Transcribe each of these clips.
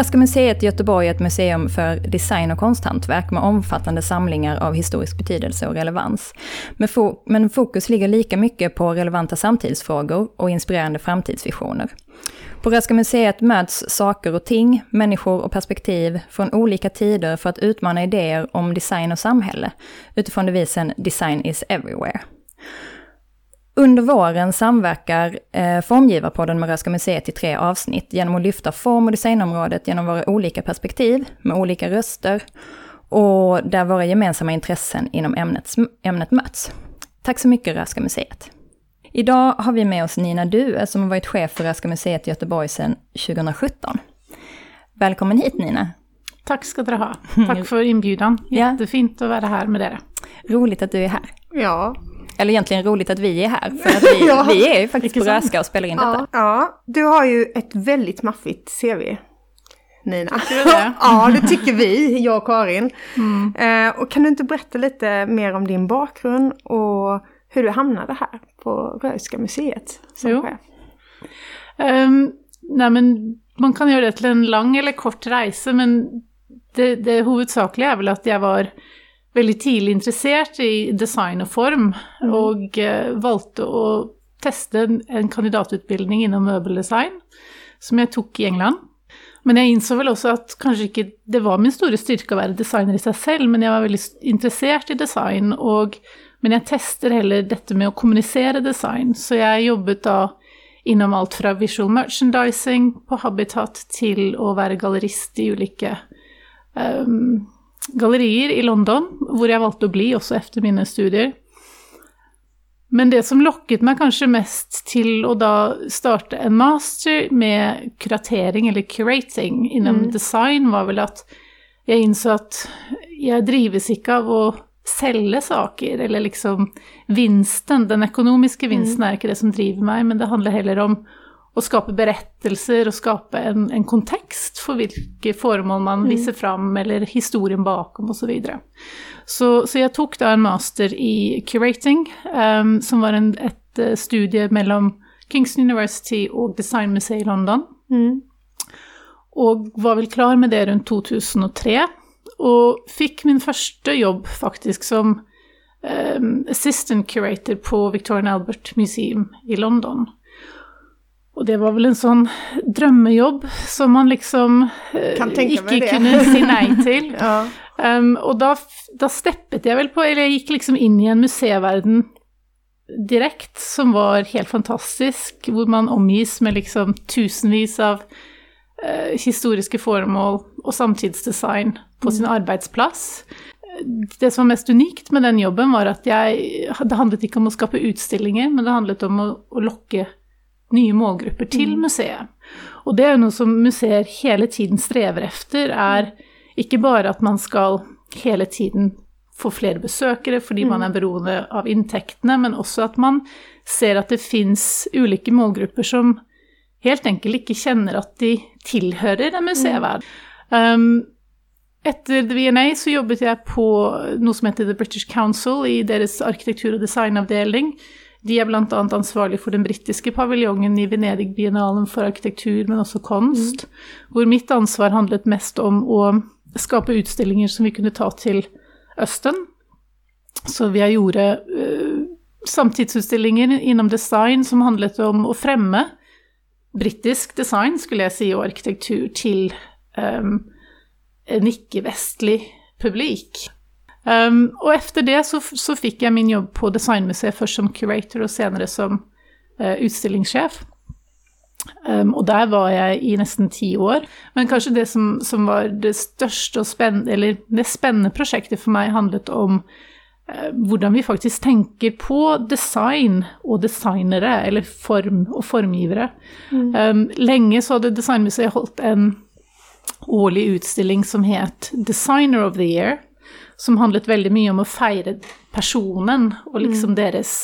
Röhsska museet i Göteborg är ett museum för design och konsthantverk med omfattande samlingar av historisk betydelse och relevans. Men fokus ligger lika mycket på relevanta samtidsfrågor och inspirerande framtidsvisioner. På Röhsska museet möts saker och ting, människor och perspektiv från olika tider för att utmana idéer om design och samhälle utifrån devisen “Design is everywhere”. Under våren samverkar eh, Formgivarpodden med Röhsska museet i tre avsnitt genom att lyfta form och designområdet genom våra olika perspektiv med olika röster och där våra gemensamma intressen inom ämnet, ämnet möts. Tack så mycket Röhsska museet. Idag har vi med oss Nina Due som har varit chef för Röhsska museet i Göteborg sedan 2017. Välkommen hit Nina. Tack ska du ha. Tack för inbjudan. Jättefint att vara här med er. Roligt att du är här. Ja, eller egentligen roligt att vi är här, för att vi, ja, vi är ju faktiskt på Röska och spelar in ja, detta. Ja, du har ju ett väldigt maffigt CV. Nina. Det? ja, det tycker vi, jag och Karin. Mm. Eh, och kan du inte berätta lite mer om din bakgrund och hur du hamnade här på Röhsska museet som jo. chef? Um, nej men man kan göra det till en lång eller kort resa, men det, det huvudsakliga är väl att jag var väldigt tidlig interessert i design og form mm. valgte å teste en kandidatutbildning innom møbeldesign, som jeg tok i England. Men jeg innså vel også at kanskje ikke det var min store styrke å være designer i seg selv, men jeg var veldig interessert i design og, men jeg tester heller dette med å kommunisere design, så jeg jobbet da innom alt fra visual merchandising på Habitat til å være gallerist i ulike um, gallerier i London, hvor jeg valgte å bli også efter mine studier. Men det som lokket meg kanskje mest til å da starte en master med kuratering eller curating innen mm. design var vel at jeg innså at jeg drives ikke av å selge saker eller liksom vinsten, den økonomiske vinsten mm. ikke det som driver meg, men det handler heller om och skape berettelser og skape en, en kontekst for hvilke formål man viser visar fram eller historien bakom osv. så videre. Så, så jeg tok da en master i curating um, som var en et uh, studie mellom Kingston University og Designmuseet i London. Mm. Og var vel klar med det rundt 2003. og fikk min første jobb faktisk som um, assistant curator på Victorian Albert Museum i London. Och det var vel en sånn drømmejobb som man liksom eh, kunne si nei til. till. ja. um, og da, da, steppet jeg vel på, eller jeg gikk liksom inn i en museverden direkt som var helt fantastisk, hvor man omgis med liksom tusenvis av eh, historiske formål og samtidsdesign på mm. sin arbeidsplass Det som var mest unikt med den jobben var at jeg det handlet ikke om å skape utstillinger, men det handlet om å lokke locka nya målgrupper till mm. museet. Og det er jo noe som museer hele tiden strever efter, er ikke bare at man skal hele tiden få flere besøkere mm. man er beroende av inntektene, men også at man ser at det fins ulike målgrupper som helt enkelt ikke kjenner at de tilhører en museverden. Um, etter The VNA så jobbet jeg på noe som heter The British Council i deres arkitektur og designavdelning. De er bl.a. ansvarlig for för den britiske paviljongen i Venedig-biennalen för arkitektur, men også konst. Mm. Hvor mitt ansvar handlet mest om å skape utstillinger som vi kunne ta til Østen. Så vi har gjort samtidsutstillinger samtidsutställningar inom design som handlet om å fremme brittisk design, skulle jeg si, og arkitektur til um, en ikke-vestlig publik. Um, og etter det så, så fikk jeg min jobb på Designmuseet, først som curator og senere som uh, utstillingssjef. Um, og der var jeg i nesten ti år. Men kanskje det som, som var det største og spennende, eller det spennende prosjektet for meg, handlet om uh, hvordan vi faktisk tenker på design og designere, eller form og formgivere. Mm. Um, lenge så hadde Designmuseet holdt en årlig utstilling som heter Designer of the Year som handlet veldig mye om å feire personen og liksom mm. deras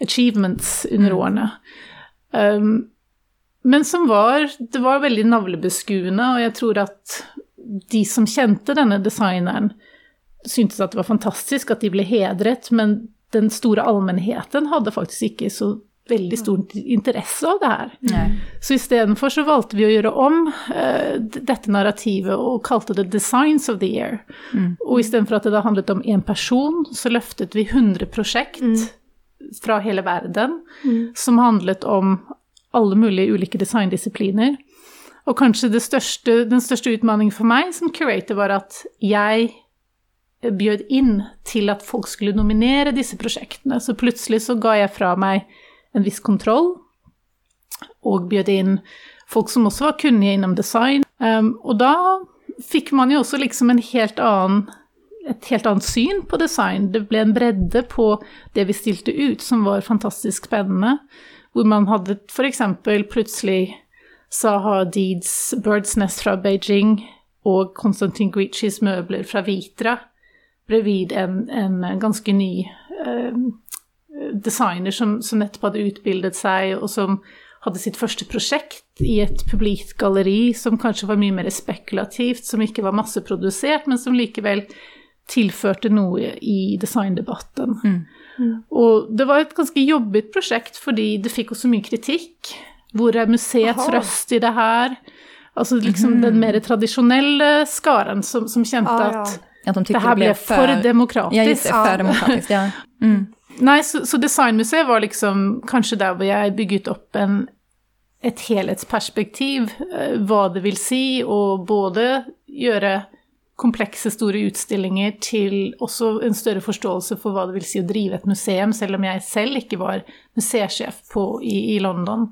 achievements under årene. Um, men som var, det var veldig navlebeskuende og jeg tror at de som kjente denne designeren, syntes at det var fantastisk at de ble hedret, men den store allmennheten hadde faktisk ikke så veldig stor interesse av det her. Nei. Så istedenfor så valgte vi å gjøre om uh, dette narrativet og kalte det 'Designs of the Year'. Mm. Og istedenfor at det da handlet om én person, så løftet vi 100 prosjekt mm. fra hele verden mm. som handlet om alle mulige ulike designdisipliner. Og kanskje største, den største utfordringen for meg som curator var at jeg bjød inn til at folk skulle nominere disse prosjektene. Så plutselig så ga jeg fra meg en viss kontroll, og bjød inn folk som også var kunnige innom design. Um, og da fikk man jo også liksom en helt annen et helt annet syn på design. Det ble en bredde på det vi stilte ut, som var fantastisk spennende. Hvor man hadde f.eks. plutselig Saha Deeds Birds Nest fra Beijing og Konstantin Grichis møbler fra Vitra bredvid en, en ganske ny eh, designer som, som, nettopp hadde utbildet seg, og som hadde sitt første prosjekt i et publikt galleri som kanskje var mye mer spekulativt, som ikke var masseprodusert, men som likevel tilførte noe i designdebatten. Mm. Mm. Og det var et ganske jobbet prosjekt, fordi det fikk også mye kritikk. Hvor er museets Aha. røst i det her? Altså liksom mm. den mer tradisjonelle skaren som, som kjente ah, ja. at at de det her ble for, for demokratisk. Ja, just det, for demokratisk, ja. Mm. Nei, så, så, Designmuseet var liksom kanskje der hvor jeg bygget opp en, et helhetsperspektiv, eh, hva det vil si å både gjøre komplekse, store utstillinger til også en større forståelse for hva det vil si å drive et museum, selv om jeg selv ikke var museesjef på, i, i, London.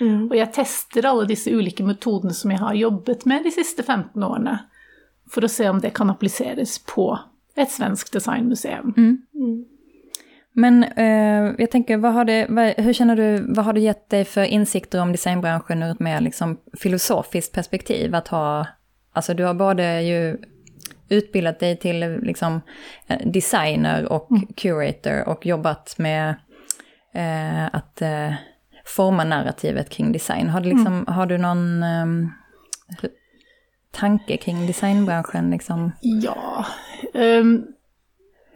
Mm. Og jeg tester alle disse ulike metodene som jeg har jobbet med de siste 15 årene for å se om det kan appliseres på et svensk designmuseum. Mm. Mm. Men uh, jag tänker, vad har, det, vad, hur känner du, vad har det gett dig för insikter om designbranschen ur ett mer liksom, filosofiskt perspektiv? Att ha, alltså du har både ju utbildat dig till liksom, eh, designer och mm. curator och jobbat med uh, att uh, forma narrativet kring design. Har, det liksom, mm. har du någon... Um, tanke kring designbransjen, liksom? Ja. Um,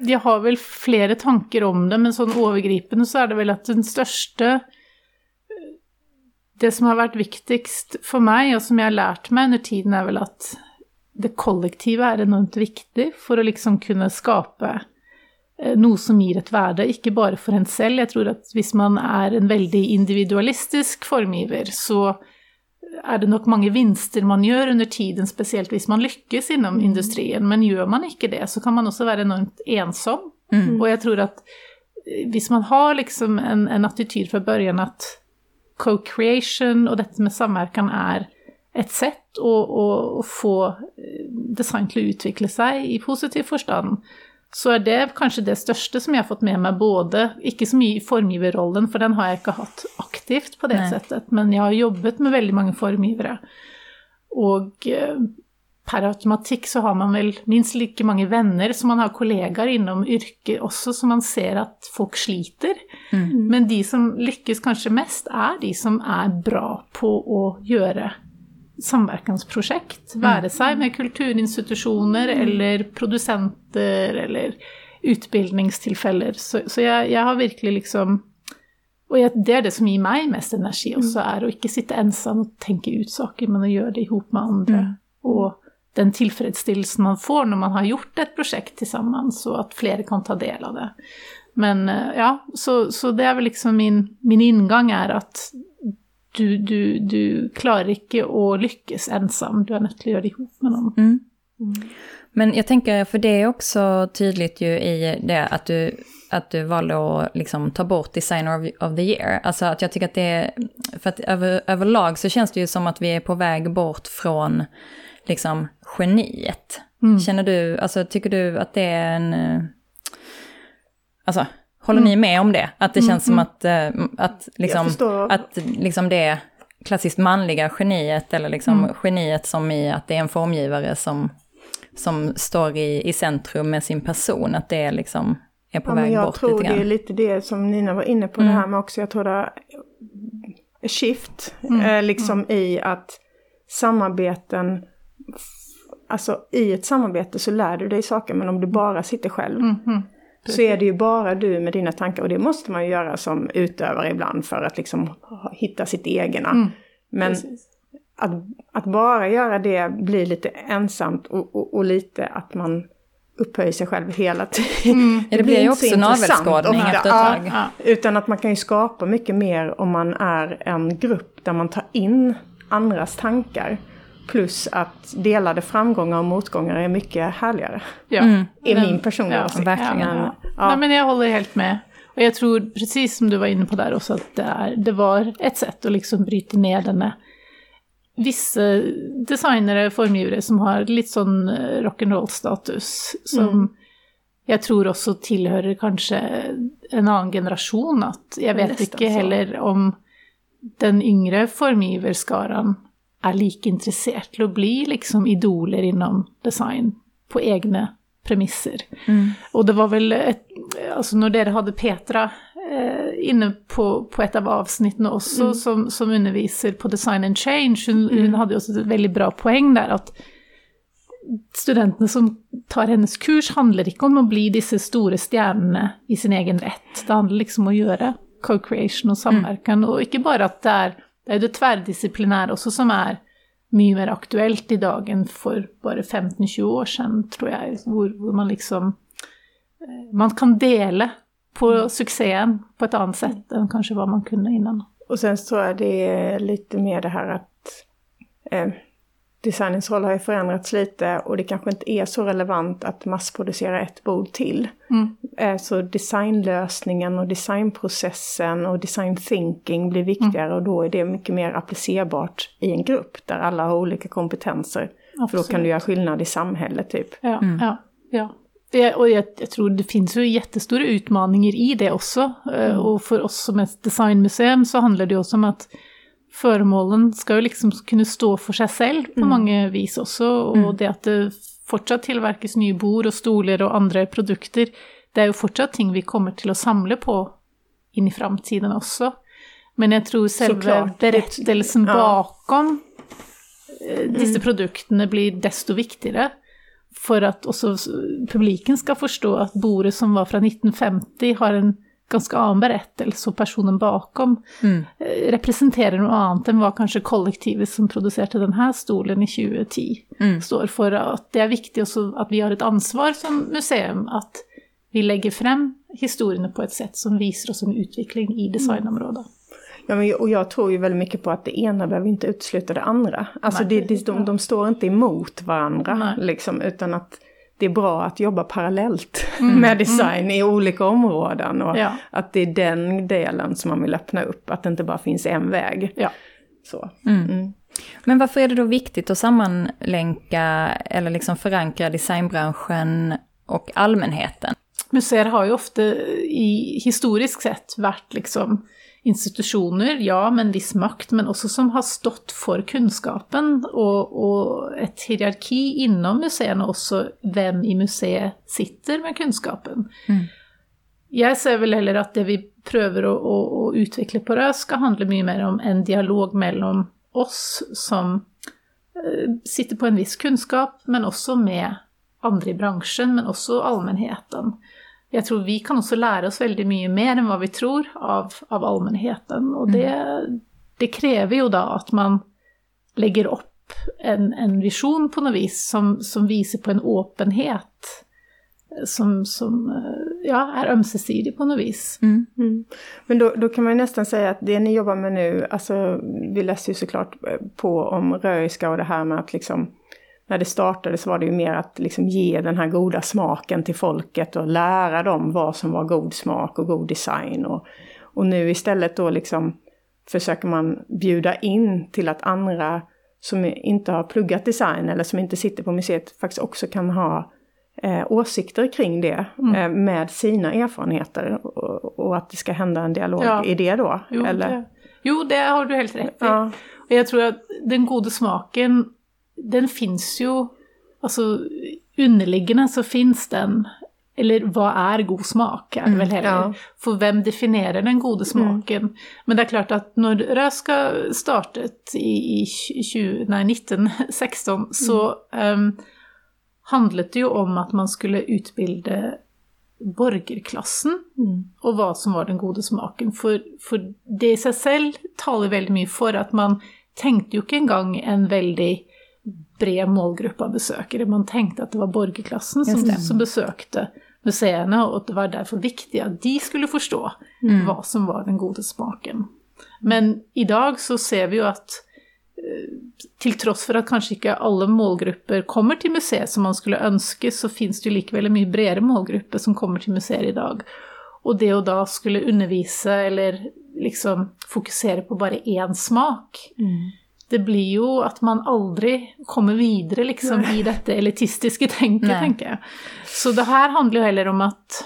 jeg har vel flere tanker om det, men sånn overgripende så er det vel at den største Det som har vært viktigst for meg, og som jeg har lært meg under tiden, er vel at det kollektive er enormt viktig for å liksom kunne skape eh, noe som gir et verde, ikke bare for en selv. Jeg tror at hvis man er en veldig individualistisk formgiver, så er det nok mange vinster man gjør under tiden, spesielt hvis man lykkes innom mm. industrien. Men gjør man ikke det, så kan man også være enormt ensom. Mm. Og jeg tror at eh, hvis man har liksom en, en attityd fra børjen at co-creation og dette med samverkan er et sett å, å, å, få eh, design til å utvikle seg i positiv forstand, så er det kanskje det største som jeg har fått med meg, både Ikke så mye i formgiverrollen, for den har jeg ikke hatt aktivt på det Nei. settet, men jeg har jobbet med veldig mange formgivere. Og eh, per automatikk så har man vel minst like mange venner som man har kollegaer innom yrket også, så man ser at folk sliter. Mm. Men de som lykkes kanskje mest, er de som er bra på å gjøre samverkansprosjekt. Være seg med kulturinstitusjoner eller produsenter eller utbildningstilfeller. Så, så jeg, jeg, har virkelig liksom Og jeg, det er det som gir meg mest energi også, er å ikke sitte ensom og tenke ut saker, men å gjøre det i hop med andre. Mm. Og den tilfredsstillelsen man får når man har gjort et prosjekt til sammen, så at flere kan ta del av det. Men eh, ja, så, så det er vel liksom min, min inngang er at du, du, du, klarer ikke å lykkes ensam, du er nødt til å gjøre det ihop med noen. Mm. Mm. Men jeg tenker, for det er også tydelig ju i det at du, at du valde å liksom ta bort designer of, of the year. Altså at jeg tycker att det for at over över, överlag så kjennes det jo som at vi er på vei bort fra liksom geniet. Mm. Kjenner du, Altså, syns du at det er en, alltså Håller mm. ni med om det? Att det mm, känns som mm. att, uh, att, liksom, att liksom det klassiskt manliga geniet, eller liksom mm. geniet som i att det är en formgivare som, som står i, i centrum med sin person, att det liksom är på ja, väg bort lite grann. Jag tror det är lite det som Nina var inne på mm. det här med också. Jag tror det är shift, mm. eh, liksom i att samarbeten, alltså i ett samarbete så lär du dig saker, men om du bara sitter själv så är det ju bara du med dina tankar. Och det måste man ju göra som utövare ibland för att liksom hitta sitt egna. Mm. Men att, att, bara göra det blir lite ensamt och, och, och lite att man upphöjer sig själv hela tiden. Mm. Det, det blir ju också navelskådning efter ett tag. Ja, utan att man kan ju skapa mycket mer om man är en grupp där man tar in andras tankar. Plus att delade framgångar och motgångar är mycket härligare. Ja. Mm. Är min personliga ja, åsikt. Verkligen. Ja. Ja. Nej, men jag håller helt med. Och jag tror, precis som du var inne på där också, att det, är, det var ett sätt att liksom bryta ner den där vissa designere, formgivare som har lite sån eh, rock'n'roll-status, som mm. jag tror också tillhör kanske en annan generation. Att jag vet inte heller om den yngre formgiverskaran är like interessert til å bli liksom idoler innom design på egne premisser. Mm. Og det var vel et, Altså, når dere hadde Petra eh, inne på, på et av avsnittene også, mm. som, som underviser på Design and Change, hun, mm. hun hadde jo også et veldig bra poeng der at studentene som tar hennes kurs handler ikke om å bli disse store stjernene i sin egen rett. Det handler liksom om å gjøre co-creation og samverkan. Mm. ikke bare at att det är det, är det tverrdisiplinære også som er mye mer aktuelt i dag enn for bare 15-20 år siden, tror jeg, Hvor, man liksom eh, Man kan dele på suksessen på et annet sett enn kanskje hva man kunne innan. Og sen så er det litt mer det her at eh, designens roll har ju förändrats lite och det kanske inte är så relevant att massproducera ett bord till. Mm. Eh, så designlösningen och designprocessen och design thinking blir viktigare mm. och då är det mycket mer applicerbart i en grupp där alla har olika kompetenser. Absolut. För då kan du göra skillnad i samhället typ. Ja, mm. ja, ja. Det, och jag, jag, tror det finns ju jättestora utmaningar i det också. Eh, mm. Och för oss som ett designmuseum så handlar det också om att föremålen skal jo liksom kunne stå for seg selv på mm. många vis også, og mm. det at det fortsatt tilverkes nye bord og stoler og andre produkter, det er jo fortsatt ting vi kommer til å samle på inn i framtiden også. Men jeg tror selve berettelsen bakom disse produktene mm. produkterna blir desto viktigere for at også publiken skal forstå at bordet som var fra 1950 har en ganska annen berettelse, og personen bakom mm. representerer noe annet enn hva kanskje kollektivet som produserte denne stolen i 2010 mm. står for. At det er viktig også at vi har et ansvar som museum At vi legger frem historiene på et sett som viser oss en utvikling i designområdet. Ja, men, och jag tror ju väldigt mycket på att det ene behöver inte utesluta det andre. Alltså det, det, de, de står ikke imot hverandre, liksom, utan att det är bra att jobba parallellt mm. med design mm. i olika områden. Och ja. att det är den delen som man vill öppna upp, att det inte bara finns en väg. Ja. Så. Mm. mm. Men varför är det då viktigt att sammanlänka eller liksom förankra designbranschen och allmänheten? Museer har ju ofta i historiskt sett varit liksom institutioner, ja, med en viss makt, men også som har stått for kunnskapen, og, og et hierarki innom museene også, hvem i museet sitter med kunnskapen. Mm. Jeg ser vel heller at det vi prøver å, å, å utvikle på Røs, skal handle mye mer om en dialog mellom oss som uh, sitter på en viss kunnskap, men også med andre i bransjen, men også allmänheten jag tror vi kan også lære oss veldig mye mer enn hva vi tror av, av allmennheten. Og det, mm. det krever jo da at man legger opp en, en vision på noe vis som, som viser på en åpenhet som, som ja, er ömsesidig på noe vis. Mm. Mm. Men då, då kan man nesten si at det ni jobber med nå, altså, vi leser jo så såklart på om röjska og det her med at liksom när det startade så var det ju mer att liksom ge den här goda smaken till folket och lära dem vad som var god smak och god design. Och, och nu istället då liksom försöker man bjuda in till att andra som inte har pluggat design eller som inte sitter på museet faktiskt också kan ha eh, åsikter kring det mm. eh, med sina erfarenheter. Och, och, att det ska hända en dialog ja. i det då. Jo, eller? Det, jo, det har du helt rätt i. Ja. Och jag tror att den goda smaken den fins jo Altså underliggende så fins den, eller hva er god smak? er det vel väl heller. Ja. For hvem definerer den goda mm. smaken? Mm. Men det er klart at når røska startet i, i 20, nei, 1916 mm. så um, handlet det jo om at man skulle utbilde borgerklassen, mm. og hva som var den gode smaken. For, for, det i seg selv taler veldig mye for at man tenkte jo ikke engang en veldig bred målgruppe av besøkere. Man tenkte at det var borgerklassen som, som besøkte museene, og at det var derfor viktig at de skulle forstå mm. hva som var den gode smaken. Men i dag så ser vi jo at eh, til tross for at kanskje ikke alle målgrupper kommer til museet som man skulle ønske, så fins det jo likevel en mye bredere målgruppe som kommer til museet i dag. Og det å da skulle undervise eller liksom fokusere på bare én smak, mm. Det blir jo at man aldri kommer videre liksom i dette elitistiske tenket, tenker jeg. Så det her handler jo heller om at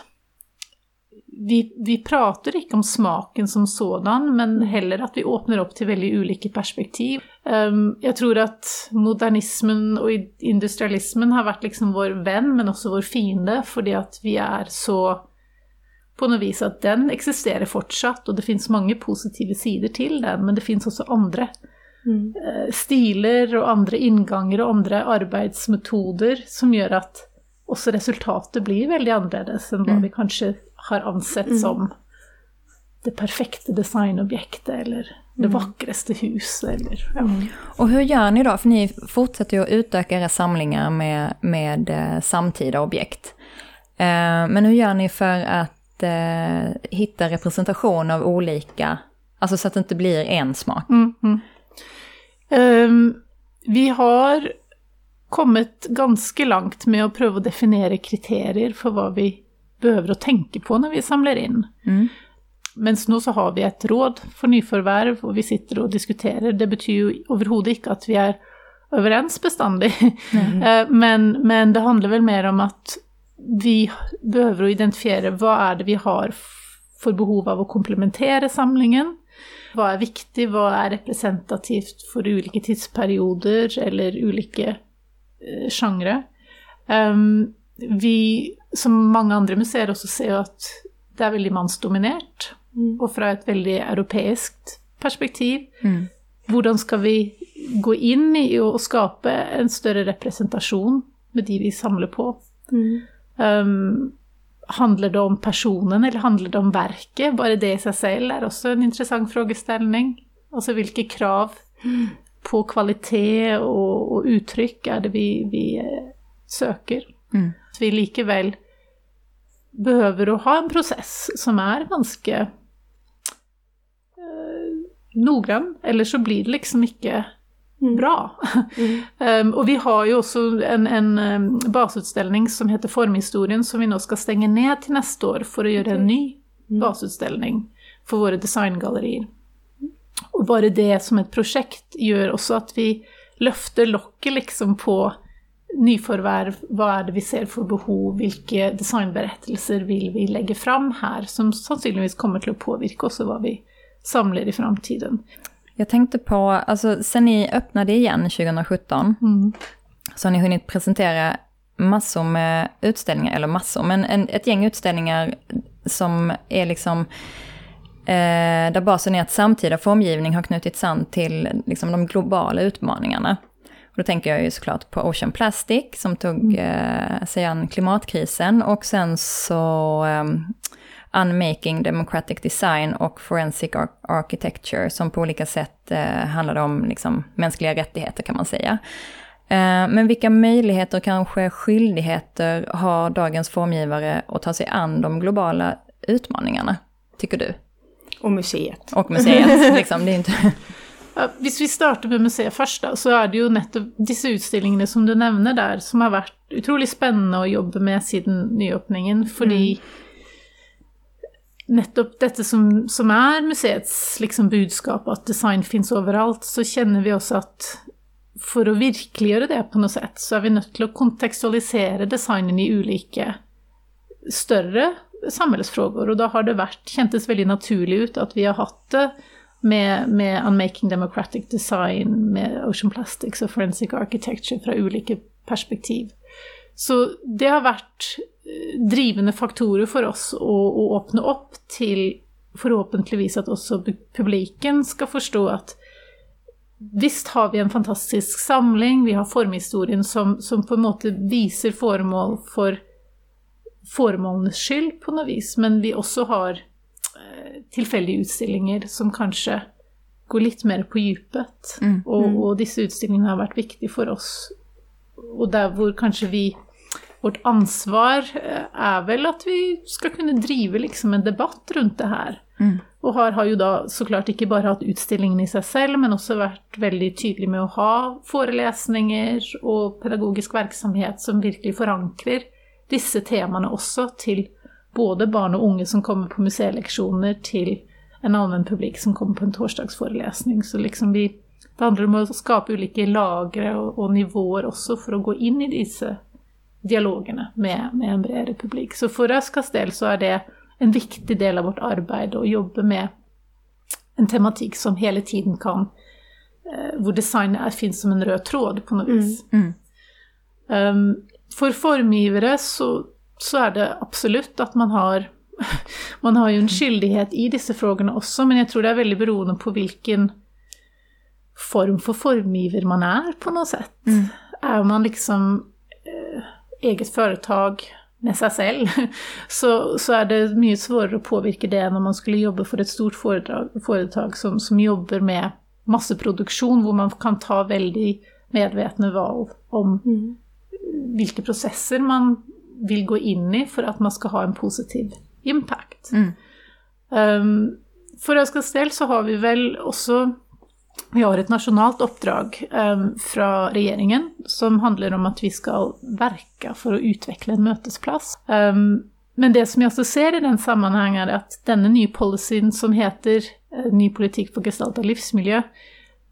vi, vi, prater ikke om smaken som sådan, men heller at vi åpner opp til veldig ulike perspektiv. Um, jeg tror at modernismen og industrialismen har vært liksom vår venn, men også vår fiende, fordi at vi er så på noe vis at den eksisterer fortsatt, og det fins mange positive sider til den, men det fins også andre mm. uh, stiler og andre innganger og andre arbeidsmetoder som gjør at også resultatet blir veldig annerledes enn hva mm. vi kanskje har ansett mm. som det perfekte designobjektet eller det vakreste huset. Eller, ja. Og hvordan gjør dere ni For dere ni jo å utøke deres era samlingar med, med samtidige samtida objekt. Eh, men hvordan gjør ni for att eh, representasjon av olika, Altså så at det ikke blir en smak? Um, vi har kommet ganske langt med å prøve å definere kriterier for hva vi behøver å tenke på når vi samler inn. Mm. Mens nå så har vi et råd for nyforverv, og vi sitter og diskuterer. Det betyr jo overhodet ikke at vi er overens bestandig, Mm. men, men det handler vel mer om at vi behøver å identifiere hva er det vi har for behov av å komplementere samlingen. Vad er viktig, hva er representativt for ulike tidsperioder eller ulike eh, sjangre? Um, vi som mange andre museer også ser at det er veldig mannsdominert. Mm. Og fra et veldig europeisk perspektiv. Mm. Hvordan skal vi gå inn i å skape en større representasjon med de vi samler på? Mm. Um, handler det om personen, eller handler det om verket? Bare det i seg selv er også en interessant frågestilling. Altså hvilke krav på kvalitet og, og uttrykk er det vi, vi eh, søker? Mm vi likevel behøver å ha en prosess som er ganske øh, noggrann, eller så blir det liksom ikke. Bra. Mm. um, og vi har jo også en, en um, baseutstilling som heter Formhistorien, som vi nå skal stenge ned til neste år for å gjøre en ny mm. baseutstilling for våre designgallerier. Og bare det som et prosjekt gjør også at vi løfter lokket liksom på nyforverv, hva er det vi ser for behov, hvilke designberettelser vil vi legge fram her, som sannsynligvis kommer til å påvirke oss hva vi samler i framtiden. Jag tänkte på, alltså sen ni öppnade igen 2017 mm. så har ni hunnit presentera massor med utställningar, eller massor, men en, ett gäng utställningar som är liksom eh, där basen är att samtida formgivning har knutits an till liksom, de globala utmaningarna. Då tänker jag ju såklart på Ocean Plastic som tog mm. eh, sig an klimatkrisen och sen så um, Unmaking Democratic Design och Forensic Ar Architecture som på olika sätt eh, handlade om liksom, mänskliga rättigheter kan man säga. Eh, men vilka möjligheter, kanske skyldigheter har dagens formgivare att ta sig an de globala utmaningarna, tycker du? Och museet. Och museet, liksom. Det är inte... Hvis vi starter med museet først, da, så er det jo nettopp disse utstillingene som du nevner der, som har vært utrolig spennende å jobbe med siden nyåpningen, fordi mm. Nettopp dette som, som, er museets liksom, budskap, at design fins overalt, så kjenner vi også at for å virkeliggjøre det på noe sett, så er vi nødt til å kontekstualisere designen i ulike større samfunnsspørsmål. Og da har det vært, kjentes veldig naturlig ut at vi har hatt det med, med Unmaking Democratic Design, med Ocean Plastics og Forensic Architecture fra ulike perspektiv. Så det har vært drivende faktorer for oss å, å åpne opp til forhåpentligvis at også publiken skal forstå at visst har vi en fantastisk samling, vi har formhistorien som, som på en måte viser formål for formålenes skyld på noe vis, men vi også har eh, tilfeldige utstillinger som kanskje går litt mer på dypet. Mm. Og, og disse utstillingene har vært viktige for oss. Og der hvor kanskje vi Vårt ansvar eh, er vel at vi skal kunne drive liksom en debatt rundt det her. Mm. Og har, har jo da så klart ikke bare hatt utstillingen i seg selv, men også vært veldig tydelig med å ha forelesninger og pedagogisk virksomhet som virkelig forankrer disse temaene også til både barn og unge som kommer på museeleksjoner, til en allmenn publikk som kommer på en torsdagsforelesning. Så liksom vi, det handler om å skape ulike lagre og, og nivåer også for å gå inn i disse dialogene med, med en bredere publikk. Så for Raskas del så er det en viktig del av vårt arbeid å jobbe med en tematikk som hele tiden kan eh, Hvor designet finnes som en rød tråd, på noe vis. Mm. Um, for formgivere så, så er det absolutt at man har Man har jo en skyldighet i disse spørsmålene også, men jeg tror det er veldig beroende på hvilken form for formgiver man er, på noe sett. Mm. Er man liksom eget foretak med seg selv, så, så, er det mye svårere å påvirke det enn om man skulle jobbe for et stort foredrag, foretak som, som, jobber med masseproduksjon, hvor man kan ta veldig medvetne valg om mm. hvilke prosesser man vil gå inn i for at man skal ha en positiv impact. Mm. Um, for Øskes del så har vi vel også vi har et nasjonalt oppdrag eh, fra regjeringen som handler om at vi skal verke for å utvikle en møtesplass. Um, men det som jeg også ser i den sammenheng, er at denne nye policyen som heter eh, Ny politikk for av livsmiljø,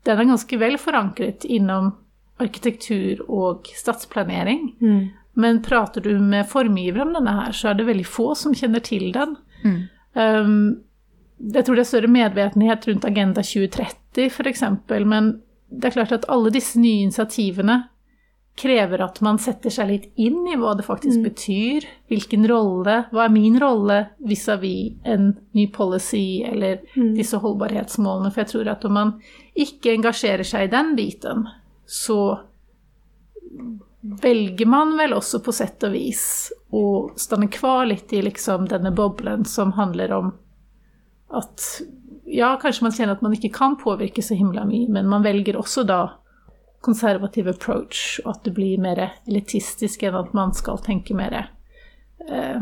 den er ganske vel forankret innom arkitektur og stadsplanering. Mm. Men prater du med formgivere om denne her, så er det veldig få som kjenner til den. Mm. Um, jeg tror det er større medvetenhet rundt Agenda 2030 f.eks., men det er klart at alle disse nye initiativene krever at man setter seg litt inn i hva det faktisk Mm. betyr. Hvilken rolle Hva er min rolle vis-à-vis en ny policy eller Mm. disse holdbarhetsmålene? For jeg tror at om man ikke engasjerer seg i den biten, så velger man vel også på sett og vis å stande kvar litt i liksom denne boblen som handler om at ja, kanskje man kjenner at man ikke kan påvirke så himla mye, men man velger også da konservativ approach, og at det blir mer elitistisk enn at man skal tenke mer eh,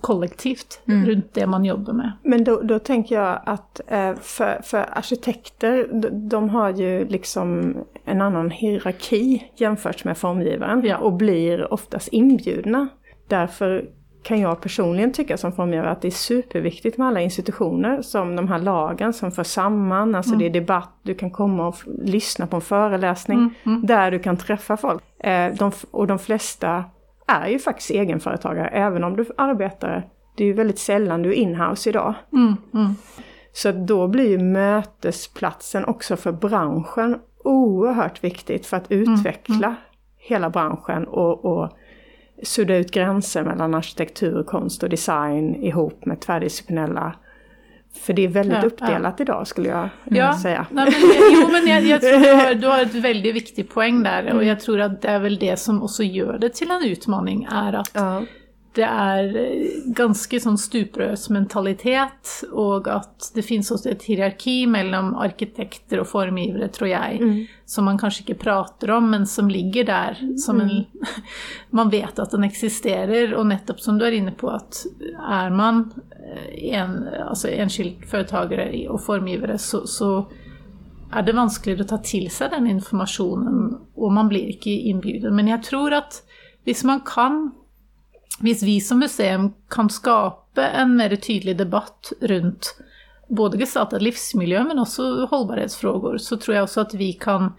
kollektivt Mm. rundt det man jobber med. Men da tenker jeg at att eh, for, for, arkitekter, de, de har jo liksom en annen hierarki sammenlignet med formgivaren Ja. og blir oftast inbjudna. Därför kan jag personligen tycka som formgivare att det är superviktigt med alla institutioner som de här lagen som för samman, alltså det är debatt, du kan komma och lyssna på en föreläsning Mm, mm. där du kan träffa folk. Eh, de, och de flesta är ju faktiskt egenföretagare, även om du arbetar, det är ju väldigt sällan du är inhouse idag. Mm, mm. Så då blir ju mötesplatsen också för branschen oerhört viktigt för att utveckla hela branschen och, och sudda ut gränser mellan arkitektur, konst och design ihop med tvärdisciplinella. För det är väldigt Ja, uppdelat idag skulle jag Ja, säga. Nei, men, jo, men jeg, jeg tror du har, du har et veldig viktig poeng der, og jeg tror at det er vel det som også gjør det til en utfordring, er at Ja. Det er eh, ganske sånn stuprøs mentalitet, og at det finnes også et hierarki mellom arkitekter og formgivere, tror jeg, Mm. som man kanskje ikke prater om, men som ligger der som en Man vet at den eksisterer, og nettopp som du er inne på, at er man eh, en, altså enkeltforetakere og formgivere, så, så er det vanskeligere å ta til seg den informasjonen, og man blir ikke innbjudet. Men jeg tror at hvis man kan hvis vi som museum kan skape en mer tydelig debatt rundt både gestaltet livsmiljø, men også holdbarhetsfrågor, så tror jeg også at vi kan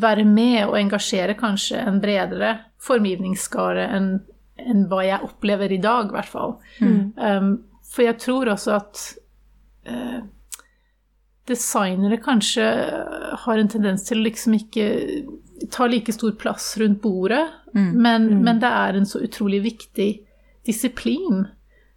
være med og engasjere kanskje en bredere formgivningsskare enn enn hva jeg opplever i dag, i hvert fall. Um, for jeg tror også at uh, designere kanskje har en tendens til å liksom ikke ta like stor plass rundt bordet, men, men det er en så utrolig viktig disiplin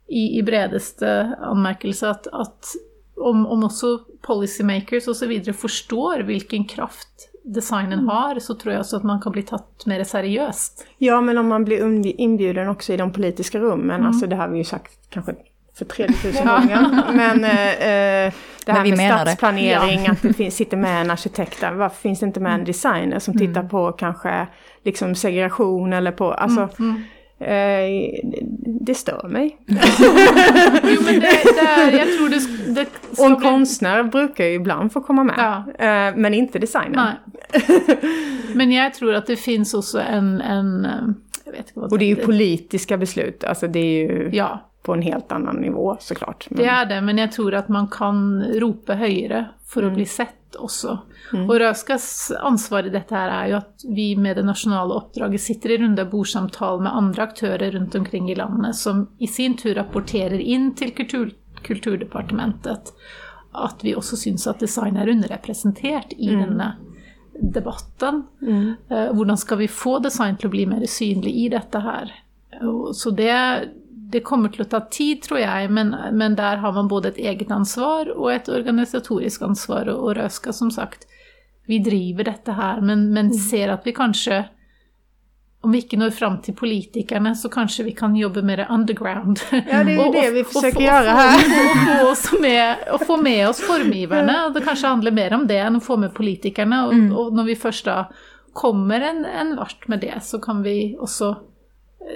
i, i bredeste anmerkelse at, at om, om også policymakers osv. forstår hvilken kraft designen mm. har, så tror jeg også at man kan bli tatt mer seriøst. Ja, men om man blir inbjuden også i de politiske rommene, mm. altså det har vi jo sagt kanske för tredje tusen gånger. Men eh, eh det här med stadsplanering, det. att det finns, sitter med en arkitekt där. Varför finns det inte med en designer som mm. tittar på kanske liksom segregation eller på, alltså mm. mm. Eh, det stör mig. jo, men det, det, jag tror det, det Och en konstnär brukar ju ibland få komma med. Ja. Eh, men inte designer. men jag tror att det finns också en... en eh, jag vet inte vad Och det är ju politiska beslut. Alltså det är ju... Ja på en helt annen nivå såklart. Men... Det er det, men jeg tror at man kan rope høyere for att mm. bli sett også. Mm. Og Röskas ansvar i dette her er jo at vi med det nasjonale oppdraget sitter i runde bordsamtal med andre aktører rundt omkring i landet som i sin tur rapporterer inn til kultur, Kulturdepartementet at vi også syns at design er underrepresentert i mm. denne debatten. Mm. Hvordan skal vi få design til å bli mer synlig i dette her? Så det det kommer til å ta tid tror jeg, men, men der har man både et eget ansvar og et organisatorisk ansvar. Og, og Røska, som sagt, vi driver dette her, men, men mm. ser at vi kanskje om vi ikke når fram til politikerne, så kanskje vi kan jobbe mer underground. Ja, det er jo og, det vi forsøker å gjøre her. Og, få med, med oss formgivarna, det kanskje handler mer om det enn å få med politikerne. Og, mm. og når vi først da kommer en, en vart med det så kan vi också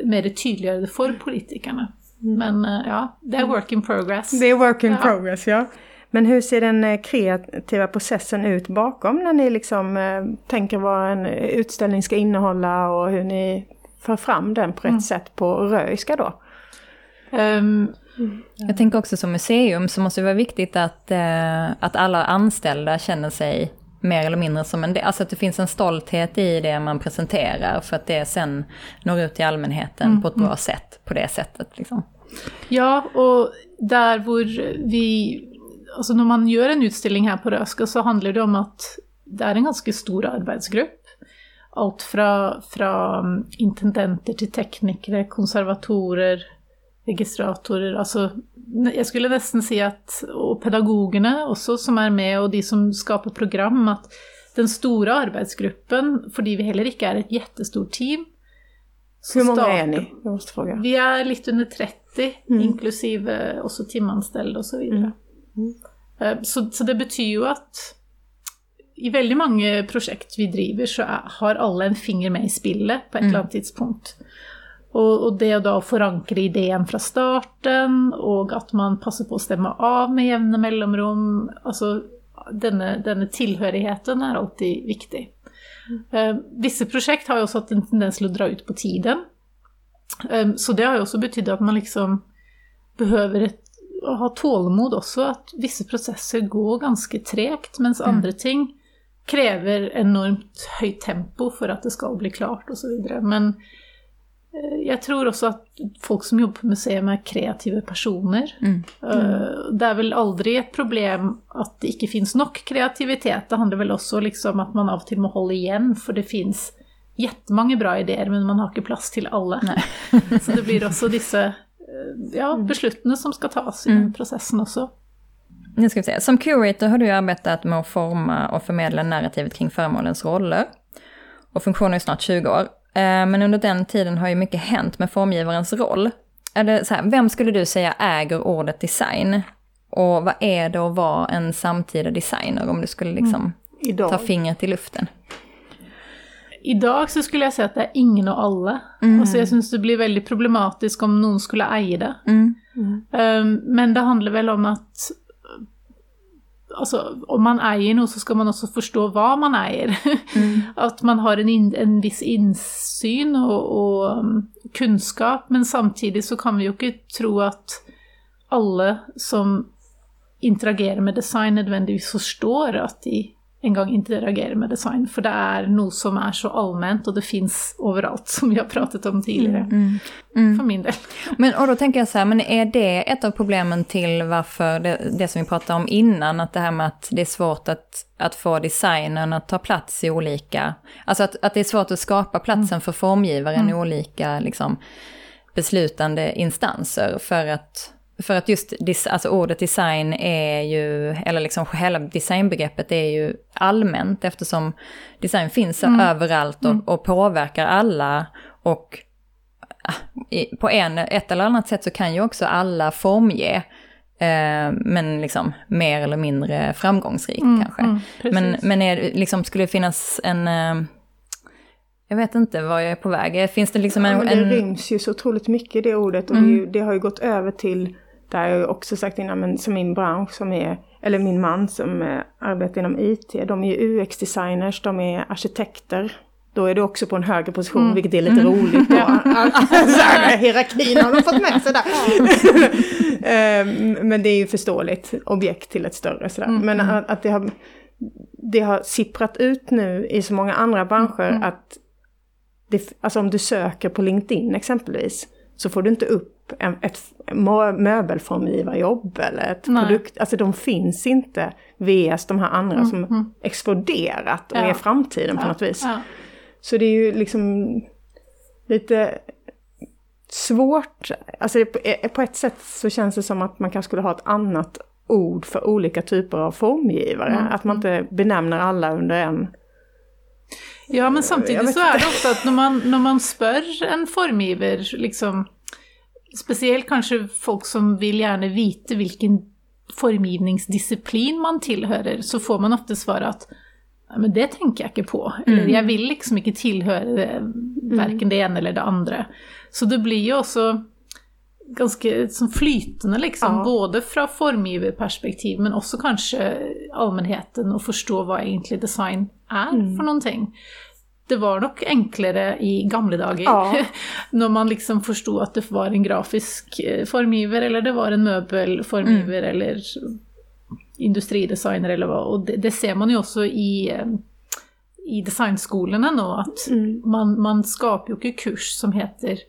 mer tydeliggjøre det for politikerne. Men eh, ja, det er work in progress. Det er work in ja. progress, ja. Men hvordan ser den kreative kreativa processen ut bakom når ni liksom tenker tänker vad en utstilling skal innehålla og hvordan ni får fram den på rett sett på røyska da? Um, jag tänker också som museum så måste det vara viktigt att, eh, att alla anställda känner sig mer eller mindre som en del, alltså att det finns en stolthet i det man presenterar för att det sen når ut till allmänheten mm, på ett bra sett, sätt på det sättet. Liksom. Ja, og der hvor vi, Altså når man gjør en utstilling her på Røska, så handler det om at det er en ganske stor arbeidsgruppe. Alt fra, fra intendenter til teknikere, konservatorer, registratorer, alltså jag skulle nesten si at og pedagogene også, som er med og de som skaper program, at den store arbeidsgruppen, fordi vi heller ikke er et jättestort team. Hvor mange er är ni? Jag måste. Vi er litt under 30, mm. inklusive også timanställda og så vidare. Mm. Mm. Eh, så, så, det betyr jo at i veldig mange prosjekt vi driver så har alle en finger med i spillet på et eller annet tidspunkt. Och, og det å da forankre ideen fra starten og at man passer på å stemme av med jevne mellomrom altså denne, denne tilhørigheten er alltid viktig. Uh, visse prosjekt har jo også hatt en tendens til å dra ut på tiden. Um, så det har jo også betydd at man liksom behøver et, å ha tålmod også, at visse prosesser går ganske tregt mens andre ting krever enormt høyt tempo for at det skal bli klart osv. så vidare. Men Jag tror også at folk som jobber på museum er kreative personer. Mm. Mm. Det er vel aldri et problem at det ikke fins nok kreativitet. Det handler vel også om liksom at man av og til må holde igjen, for det fins jettemange bra idéer men man har ikke plass til alle. Så det blir også disse eh, ja, besluttene som skal tas i den prosessen processen också. Nu ska vi se. Som curator har du arbeidet med å forma og formidle narrativet kring föremålens roller og funksjoner i snart 20 år. Eh, men under den tiden har ju mycket hänt med formgivarens roll. Eller så här, vem skulle du säga äger ordet design? Och vad är det att vara en samtida designer om du skulle liksom mm. ta fingret i luften? Idag så skulle jag säga att det är ingen och alla. Mm. Alltså jag syns det blir väldigt problematiskt om någon skulle äga det. Mm. Um, men det handlar väl om att alltså, om man eier noe, så skal man også forstå hva man eier. Mm. At man har en, en viss innsyn og, og, kunnskap, men samtidig så kan vi jo ikke tro at alle som interagerer med design nødvendigvis forstår at de en interagere med design, For det er noe som er så allmänt og det fins overalt, som vi har pratet om tidligere. Mm, mm, For min del. Men, og da tenker jeg så her, men er det et av problemen til hvorfor det, det, som vi pratet om innan, at det her med at det er svårt å att få designen å ta plass i olika, Altså at, at, det er svårt å skape plassen for formgiveren i ulike olika liksom, beslutande instanser for att för att just alltså ordet design är ju, eller liksom hela designbegreppet är ju allmänt eftersom design finns mm. överallt och, mm. och, påverkar alla. Och ah, på en, ett eller annat sätt så kan ju också alla formge. Eh, men liksom mer eller mindre framgångsrikt mm, kanske. Mm, men men är, liksom, skulle det finnas en... Eh, jag vet inte var jag är på väg. Finns det liksom en... Ja, det en... ryms ju så otroligt mycket i det ordet och mm. det, det, har ju gått över till, det har jag också sagt innan, men som min bransch som är, eller min man som arbeider arbetar inom IT, de är UX-designers, de är arkitekter. Då är du också på en högre position, mm. vilket är lite mm. roligt. Då. hierarkin har de fått med sig där. Ehm, men det är ju förståeligt objekt till ett större sådär. Mm. Men mm. att, att det, har, det har sipprat ut nu i så många andra branscher mm. att det, alltså om du söker på LinkedIn exempelvis så får du inte upp en, ett möbelformgivarjobb eller ett Nej. produkt, alltså de finns inte vs de här andra mm, som mm. exploderat och ja. är framtiden på ja. något vis. Ja. Så det är ju liksom lite svårt, alltså på ett sätt så känns det som att man kanske skulle ha ett annat ord för olika typer av formgivare. Mm. Att man inte benämner alla under en Ja, men samtidigt så är det ofta att när man, när man spør en formgiver, liksom, spesielt kanskje folk som vil gjerne vite hvilken formgivningsdisciplin man tilhører, så får man ofte svaret at men det tenker jeg ikke på. Mm. Eller jeg vil liksom ikke tilhøre mm. varken det ene eller det andre. Så det blir jo også ganske sånn flytende, liksom, ja. både fra formgiverperspektiv men også kanskje allmennheten å forstå hva egentlig design er mm. noen någonting. Det var nok enklere i gamle dager. ja. Når man liksom forsto at det var en grafisk formgiver, eller det var en møbelformgiver, mm. eller industridesigner eller hva. Og det, det, ser man jo også i, eh, i designskolene nå, at mm. man, man skaper jo ikke kurs som heter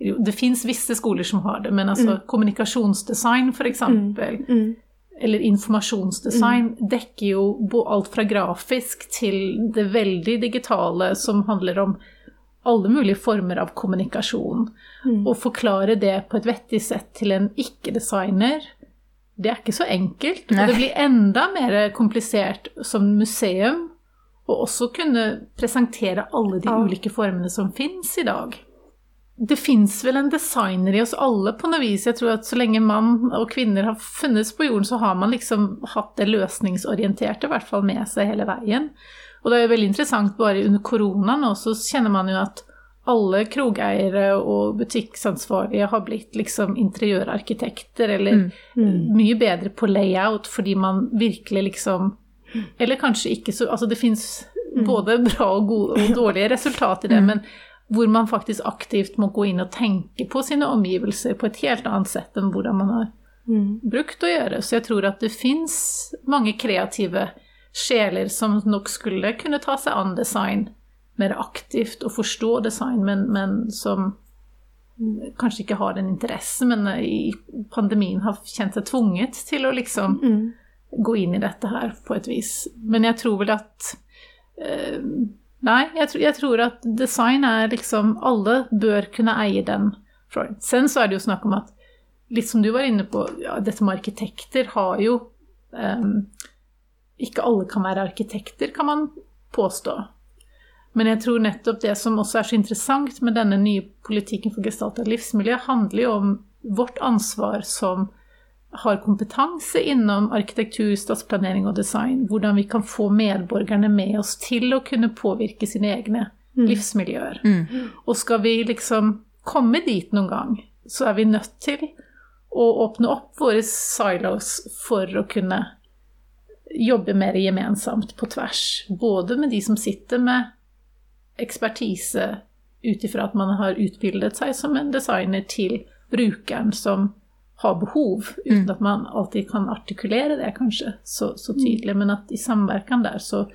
det fins visse skoler som har det, men altså mm. kommunikasjonsdesign, f.eks. mm. Eller informasjonsdesign mm. dekker jo alt fra grafisk til det veldig digitale som handler om alle mulige former av kommunikasjon. Mm. Å forklare det på et vettig sett til en ikke-designer, det er ikke så enkelt. Nei. Og det blir enda mer komplisert som museum å og også kunne presentere alle de ja. ulike formene som i idag det fins vel en designer i oss alle på noe vis. Jeg tror at så lenge mann og kvinner har funnes på jorden så har man liksom hatt det løsningsorienterte i hvert fall med seg hele veien. Og det er jo veldig interessant, bare under coronan så kjenner man jo at alle krogeiere og butiksansvariga har blitt liksom interiørarkitekter eller mm. Mm. mye bedre på layout fordi man virkelig liksom, eller kanskje ikke så, Altså det fins mm. både bra og, gode, og dårlige resultat i det, mm. men hvor man faktisk aktivt må gå inn og tenke på sine omgivelser på et helt annet sett enn hvordan man har mm. brukt å gjøre. Så jeg tror at det fins mange kreative sjeler som nok skulle kunne ta seg an design mer aktivt og forstå design, men, men som kanskje ikke har den interessen, men i pandemien har kjent seg tvunget til å liksom mm. gå inn i dette her på et vis. Men jeg tror vel att eh, jeg, tror, jag tror at design er liksom, Alle bør kunne eie den. Sen så er det jo snakk om at, litt som du var inne på, ja, dette med arkitekter har jo um, Ikke alle kan være arkitekter kan man påstå. Men jeg tror nettopp det som også er så interessant med denne nye politikken for gestaltet livsmiljø, handler jo om vårt ansvar som har kompetanse inom arkitektur, stadsplanering og design, Hvordan vi kan få medborgerne med oss til å kunne påvirke sine egne mm. livsmiljøer. Mm. Og skal vi liksom komme dit noen gang, så er vi nødt til å åpne opp våre silos for å kunne jobbe mer gemensamt på tvers. Både med de som sitter med ekspertise ut ifra at man har utbildet seg som en designer til brukeren som har behov uten mm. at man alltid kan artikulere det kanskje så, så tydelig. Mm. Men at i samverkan der så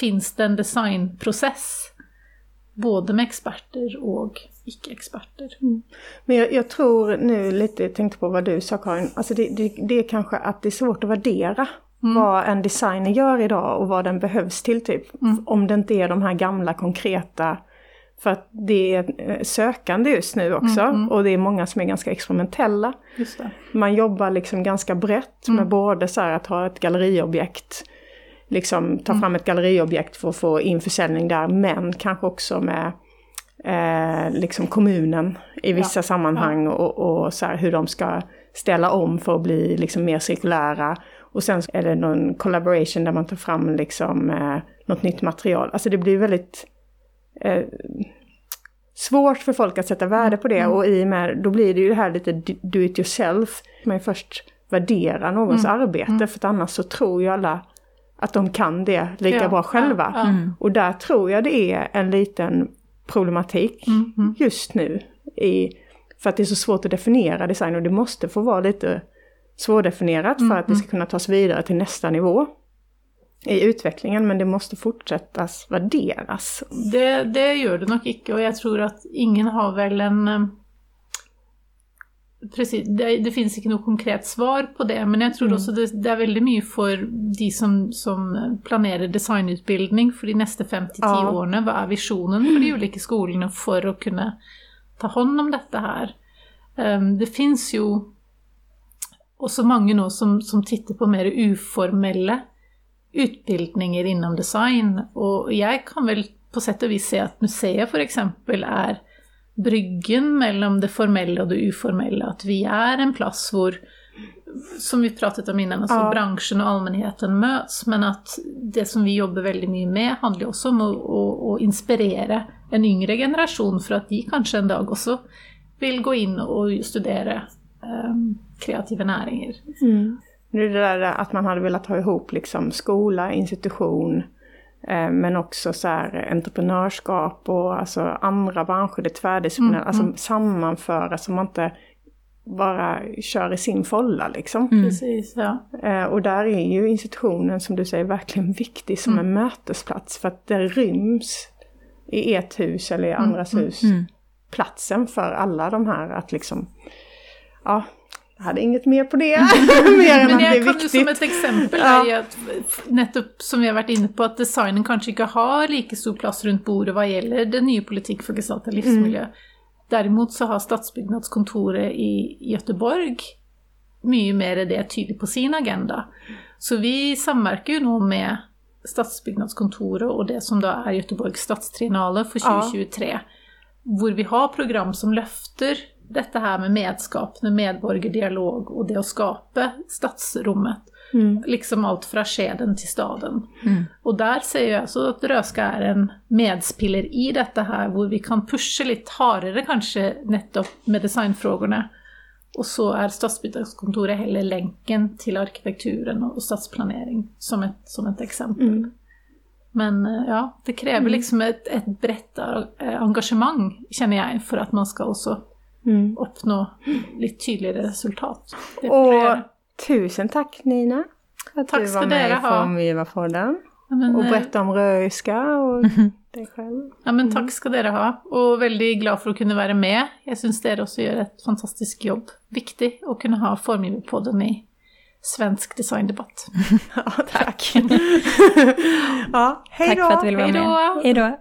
fins det en designprocess både med experter og icke-experter. Mm. Men jag, jag, tror nu lite, jag tänkte på vad du sa Karin, alltså det, det, det är kanske att det är svårt att värdera mm. vad en designer gör idag och vad den behövs till typ. Mm. Om det inte är de här gamla konkreta För att det är eh, sökande just nu också Mm, mm. och det är många som är ganska experimentella. Just det. Man jobbar liksom ganska brett med Mm. både så här att ha ett galleriobjekt, liksom ta Mm. fram ett galleriobjekt för att få in försäljning där, men kanske också med eh, liksom kommunen i vissa sammanhang och, och så här hur de ska ställa om för att bli liksom mer cirkulära. Och sen är det någon collaboration där man tar fram liksom eh, något nytt material. Alltså det blir väldigt eh, svårt för folk att sätta värde på det och i och med, då blir det ju det här lite do it yourself. Man først först värdera någons arbete för att annars så tror ju alla att de kan det lika Ja, bra själva. ja, Mm. Och där tror jag det är en liten problematik Mm, mm. just nu. I, för att det är så svårt att definiera design och det måste få vara lite svårdefinierat för att det ska kunna tas vidare till nästa nivå i utvecklingen. Men det måste fortsättas värderas. Det, det gjør det nok ikke, og jeg tror at ingen har vel en eh, Precis, det, det finnes ikke noe konkret svar på det, men jeg tror også det, det er veldig mye for de som, som planerer designutbildning for de neste fem til ti årene. Hva er visjonen for de ulike skolene for å kunne ta hånd om dette her? Um, det fins jo også mange nå som, som titter på mer uformelle utbildninger innom design, og jeg kan vel på sett og vis se at museet f.eks. er bryggen mellom det formelle og det uformelle. At vi er en plass hvor, som vi pratet om innan, altså Ja. bransjen og allmennheten møtes, men at det som vi jobber veldig mye med, handler også om å, å, å inspirere en yngre generasjon for at de kanskje en dag også vil gå inn og studere um, kreative næringer. Det är det där att man hade velat ha ihop liksom skola, institution, eh, men också så här entreprenörskap och alltså andra branscher, det tvärdisciplinära, alltså sammanföra så man inte bara kör i sin folla liksom. Precis, ja. Eh, och där är ju institutionen som du säger verkligen viktig som en mötesplats. För att det ryms i ert hus eller i andras hus. platsen för alla de här att liksom, ja, jag hade inget mer på det, mer än Men jeg kan jo som et eksempel Ja. i at nettopp som vi har vært inne på, at designen kanskje ikke har like stor plass rundt bordet hva gjelder det nye politikk for gestaltet livsmiljø. Derimot så har Statsbyggnadskontoret i Gøteborg mye mer det tydelig på sin agenda. Så vi samverker jo nå med Statsbyggnadskontoret og det som da er Göteborgs stadstriennale for Ja. 2023, hvor vi har program som løfter dette her med medskapende medborgerdialog og det å skape stadsrommet. Liksom alt fra skjeden til staden. Og der ser jeg også at Røska er en medspiller i dette her, hvor vi kan pushe litt hardere kanskje nettopp med designfrågene. Og så er Stadsbyggnadskontoret heller lenken til arkitekturen og stadsplanering, som et, som et eksempel. Men eh, ja, det krever liksom et, et bredt eh, engasjement, kjenner jeg, for at man skal også oppnå litt tydeligere resultat. Gjøre. tusen takk, Nina. at takk du var med i ha. Formgivarpodden. Ja, men, Och eh, berätta om røyska og deg selv. Ja, men takk skal dere ha, og veldig glad for å kunne være med. Jeg syns dere også gjør et fantastisk jobb. Viktig å kunne ha Formgiverpodden i svensk designdebatt. Ja, takk. ja, hej Tack då. för att du ville vara med. Hej då.